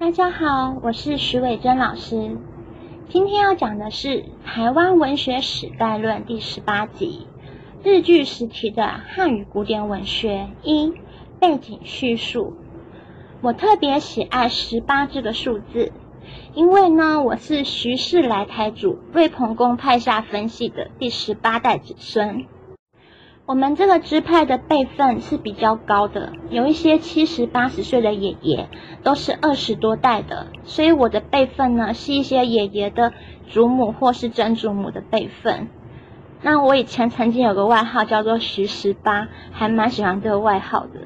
大家好，我是徐伟珍老师。今天要讲的是《台湾文学史概论》第十八集：日据时期的汉语古典文学一背景叙述。我特别喜爱十八这个数字，因为呢，我是徐氏来台主瑞鹏公派下分系的第十八代子孙。我们这个支派的辈分是比较高的，有一些七十八十岁的爷爷都是二十多代的，所以我的辈分呢是一些爷爷的祖母或是曾祖母的辈分。那我以前曾经有个外号叫做徐十八，还蛮喜欢这个外号的。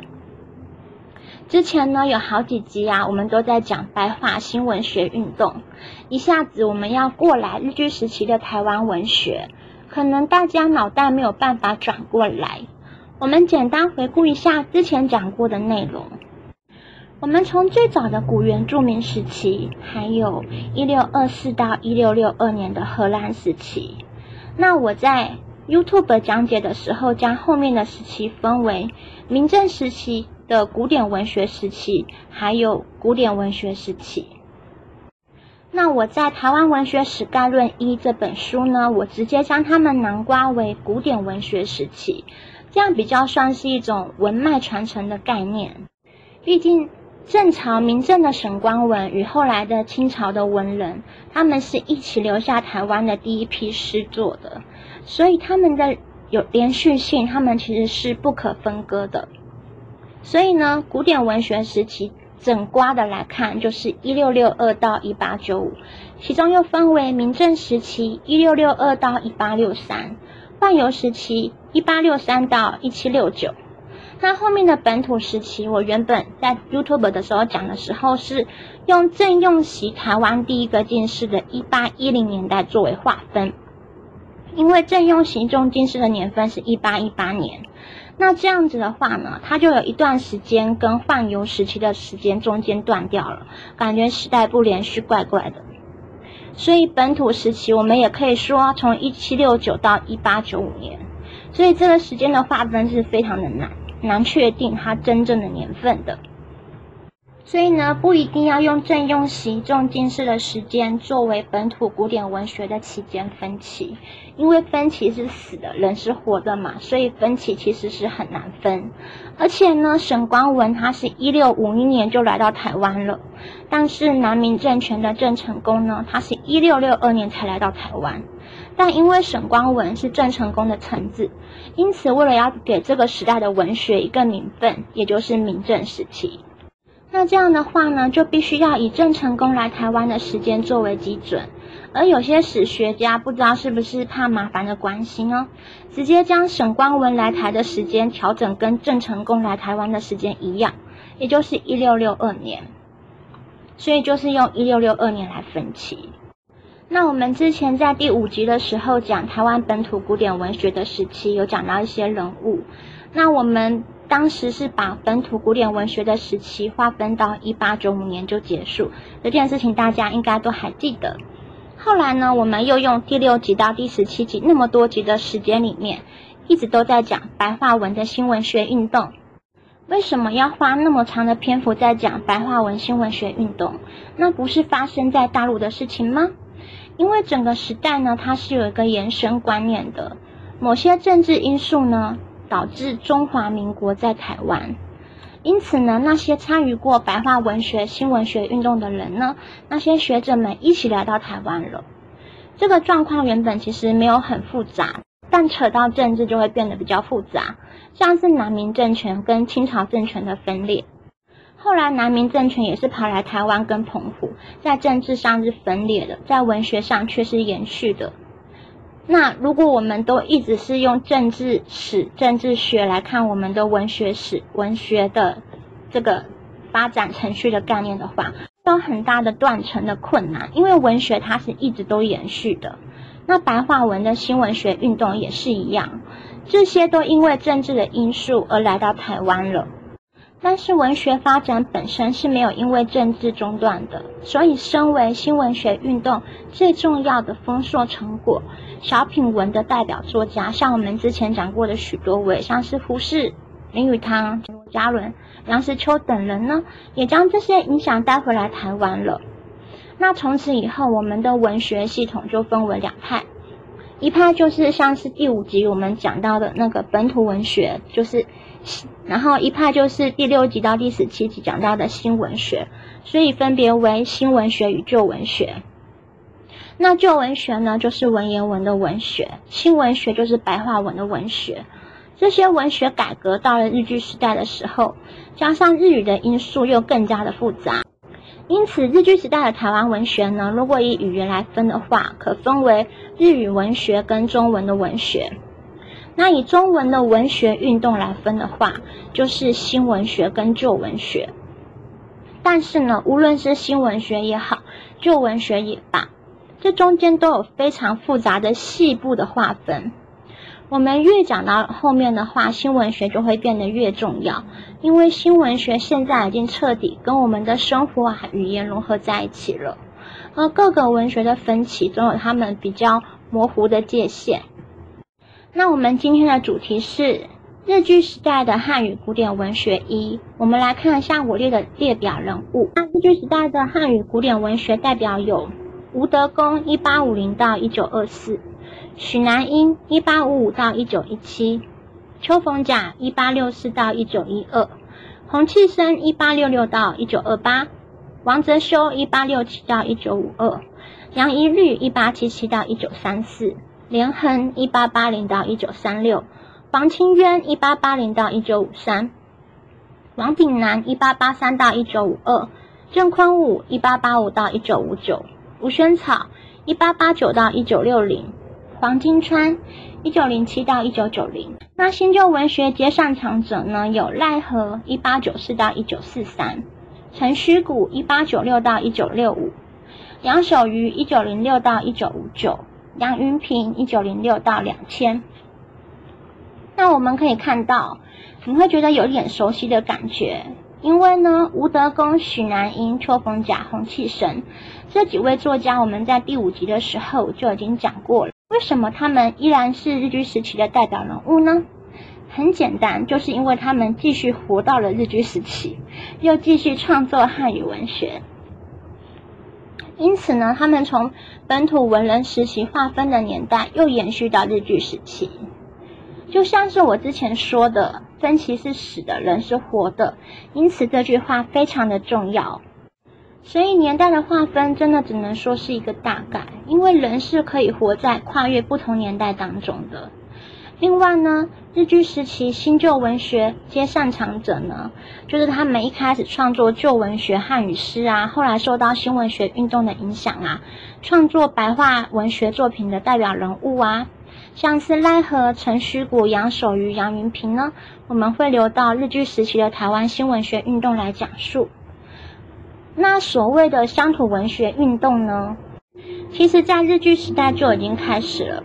之前呢有好几集啊，我们都在讲白话新文学运动，一下子我们要过来日据时期的台湾文学。可能大家脑袋没有办法转过来，我们简单回顾一下之前讲过的内容。我们从最早的古原住民时期，还有一六二四到一六六二年的荷兰时期。那我在 YouTube 讲解的时候，将后面的时期分为明正时期的古典文学时期，还有古典文学时期。那我在《台湾文学史概论一》这本书呢，我直接将它们囊括为古典文学时期，这样比较算是一种文脉传承的概念。毕竟正朝明正的沈光文与后来的清朝的文人，他们是一起留下台湾的第一批诗作的，所以他们的有连续性，他们其实是不可分割的。所以呢，古典文学时期。整瓜的来看，就是一六六二到一八九五，其中又分为明正时期一六六二到一八六三，万游时期一八六三到一七六九。那后面的本土时期，我原本在 YouTube 的时候讲的时候，是用郑用锡台湾第一个进士的一八一零年代作为划分，因为郑用锡中进士的年份是一八一八年。那这样子的话呢，它就有一段时间跟换游时期的时间中间断掉了，感觉时代不连续，怪怪的。所以本土时期我们也可以说从一七六九到一八九五年，所以这个时间的划分是非常的难，难确定它真正的年份的。所以呢，不一定要用正用习重进士的时间作为本土古典文学的期间分期，因为分期是死的，人是活的嘛，所以分期其实是很难分。而且呢，沈光文他是一六五一年就来到台湾了，但是南明政权的郑成功呢，他是一六六二年才来到台湾。但因为沈光文是郑成功的臣子，因此为了要给这个时代的文学一个名分，也就是明正时期。那这样的话呢，就必须要以郑成功来台湾的时间作为基准，而有些史学家不知道是不是怕麻烦的关系呢，直接将沈光文来台的时间调整跟郑成功来台湾的时间一样，也就是一六六二年，所以就是用一六六二年来分期。那我们之前在第五集的时候讲台湾本土古典文学的时期，有讲到一些人物，那我们。当时是把本土古典文学的时期划分到一八九五年就结束，这件事情大家应该都还记得。后来呢，我们又用第六集到第十七集那么多集的时间里面，一直都在讲白话文的新文学运动。为什么要花那么长的篇幅在讲白话文新文学运动？那不是发生在大陆的事情吗？因为整个时代呢，它是有一个延伸观念的，某些政治因素呢。导致中华民国在台湾，因此呢，那些参与过白话文学新文学运动的人呢，那些学者们一起来到台湾了。这个状况原本其实没有很复杂，但扯到政治就会变得比较复杂，像是南明政权跟清朝政权的分裂。后来南明政权也是跑来台湾跟澎湖，在政治上是分裂的，在文学上却是延续的。那如果我们都一直是用政治史、政治学来看我们的文学史、文学的这个发展程序的概念的话，有很大的断层的困难，因为文学它是一直都延续的。那白话文的新文学运动也是一样，这些都因为政治的因素而来到台湾了。但是文学发展本身是没有因为政治中断的，所以身为新文学运动最重要的丰硕成果，小品文的代表作家，像我们之前讲过的许多位，像是胡适、林语堂、家伦、梁实秋等人呢，也将这些影响带回来台湾了。那从此以后，我们的文学系统就分为两派，一派就是像是第五集我们讲到的那个本土文学，就是，然后一派就是第六集到第十七集讲到的新文学，所以分别为新文学与旧文学。那旧文学呢，就是文言文的文学；新文学就是白话文的文学。这些文学改革到了日据时代的时候，加上日语的因素又更加的复杂。因此，日据时代的台湾文学呢，如果以语言来分的话，可分为日语文学跟中文的文学。那以中文的文学运动来分的话，就是新文学跟旧文学。但是呢，无论是新文学也好，旧文学也罢。这中间都有非常复杂的细部的划分。我们越讲到后面的话，新文学就会变得越重要，因为新文学现在已经彻底跟我们的生活啊语言融合在一起了。而各个文学的分歧总有他们比较模糊的界限。那我们今天的主题是日据时代的汉语古典文学一，我们来看一下我列的列表人物。那日据时代的汉语古典文学代表有。吴德功（一八五零到一九二四），许南英（一八五五到一九一七），邱逢甲（一八六四到一九一二），洪契生（一八六六到一九二八），王泽修（一八六七到一九五二），杨一律（一八七七到一九三四），连横（一八八零到一九三六），房清渊（一八八零到一九五三），王炳南（一八八三到一九五二），郑坤武（一八八五到一九五九）。吴萱草，一八八九到一九六零；黄金川，一九零七到一九九零。那新旧文学接上场者呢？有赖和，一八九四到一九四三；陈虚谷，一八九六到一九六五；杨守愚，一九零六到一九五九；杨云平，一九零六到两千。那我们可以看到，你会觉得有点熟悉的感觉。因为呢，吴德公、许南英、邱逢甲、洪启生这几位作家，我们在第五集的时候就已经讲过了。为什么他们依然是日据时期的代表人物呢？很简单，就是因为他们继续活到了日据时期，又继续创作汉语文学。因此呢，他们从本土文人时期划分的年代，又延续到日据时期。就像是我之前说的，分歧是死的，人是活的，因此这句话非常的重要。所以年代的划分真的只能说是一个大概，因为人是可以活在跨越不同年代当中的。另外呢，日据时期新旧文学皆擅长者呢，就是他们一开始创作旧文学汉语诗啊，后来受到新文学运动的影响啊，创作白话文学作品的代表人物啊。像是赖和、陈虚谷、杨守愚、杨云平呢，我们会留到日据时期的台湾新文学运动来讲述。那所谓的乡土文学运动呢，其实在日据时代就已经开始了，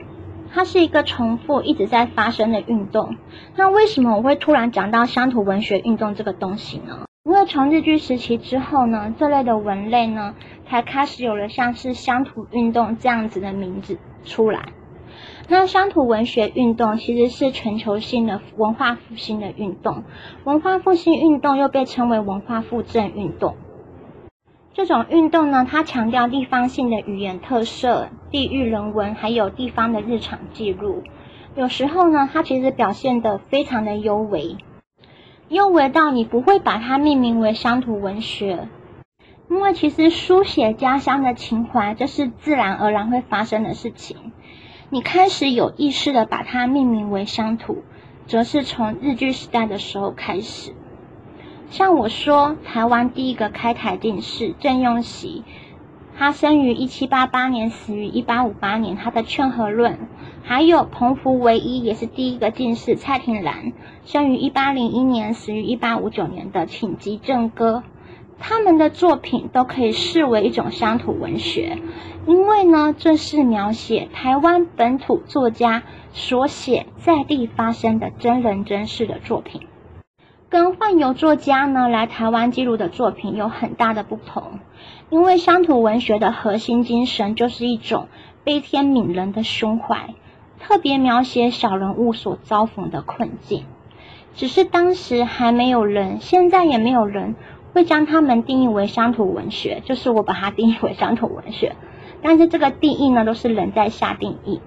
它是一个重复一直在发生的运动。那为什么我会突然讲到乡土文学运动这个东西呢？因为从日据时期之后呢，这类的文类呢，才开始有了像是乡土运动这样子的名字出来。那乡土文学运动其实是全球性的文化复兴的运动，文化复兴运动又被称为文化复振运动。这种运动呢，它强调地方性的语言特色、地域人文，还有地方的日常记录。有时候呢，它其实表现得非常的优微，优微到你不会把它命名为乡土文学，因为其实书写家乡的情怀，这是自然而然会发生的事情。你开始有意识的把它命名为乡土，则是从日据时代的时候开始。像我说，台湾第一个开台进士郑用锡，他生于一七八八年，死于一八五八年，他的《劝和论》；还有澎湖唯一也是第一个进士蔡廷兰，生于一八零一年，死于一八五九年的《请集正歌》。他们的作品都可以视为一种乡土文学，因为呢，这是描写台湾本土作家所写在地发生的真人真事的作品，跟幻游作家呢来台湾记录的作品有很大的不同。因为乡土文学的核心精神就是一种悲天悯人的胸怀，特别描写小人物所遭逢的困境。只是当时还没有人，现在也没有人会将他们定义为乡土文学，就是我把它定义为乡土文学。但是这个定义呢，都是人在下定义。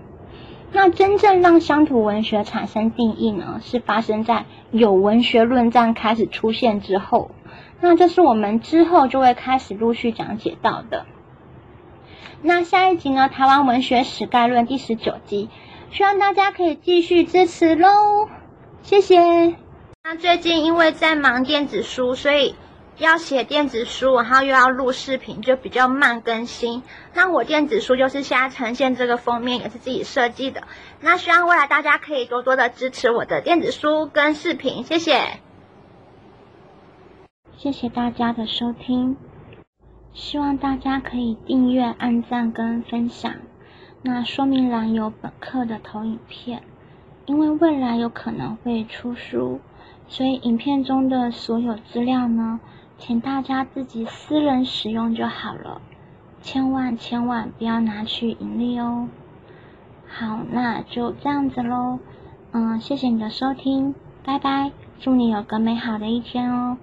那真正让乡土文学产生定义呢，是发生在有文学论战开始出现之后。那这是我们之后就会开始陆续讲解到的。那下一集呢，《台湾文学史概论》第十九集，希望大家可以继续支持喽，谢谢。那最近因为在忙电子书，所以。要写电子书，然后又要录视频，就比较慢更新。那我电子书就是现在呈现这个封面，也是自己设计的。那希望未来大家可以多多的支持我的电子书跟视频，谢谢。谢谢大家的收听，希望大家可以订阅、按赞跟分享。那说明栏有本课的投影片，因为未来有可能会出书，所以影片中的所有资料呢。请大家自己私人使用就好了，千万千万不要拿去盈利哦。好，那就这样子喽。嗯，谢谢你的收听，拜拜，祝你有个美好的一天哦。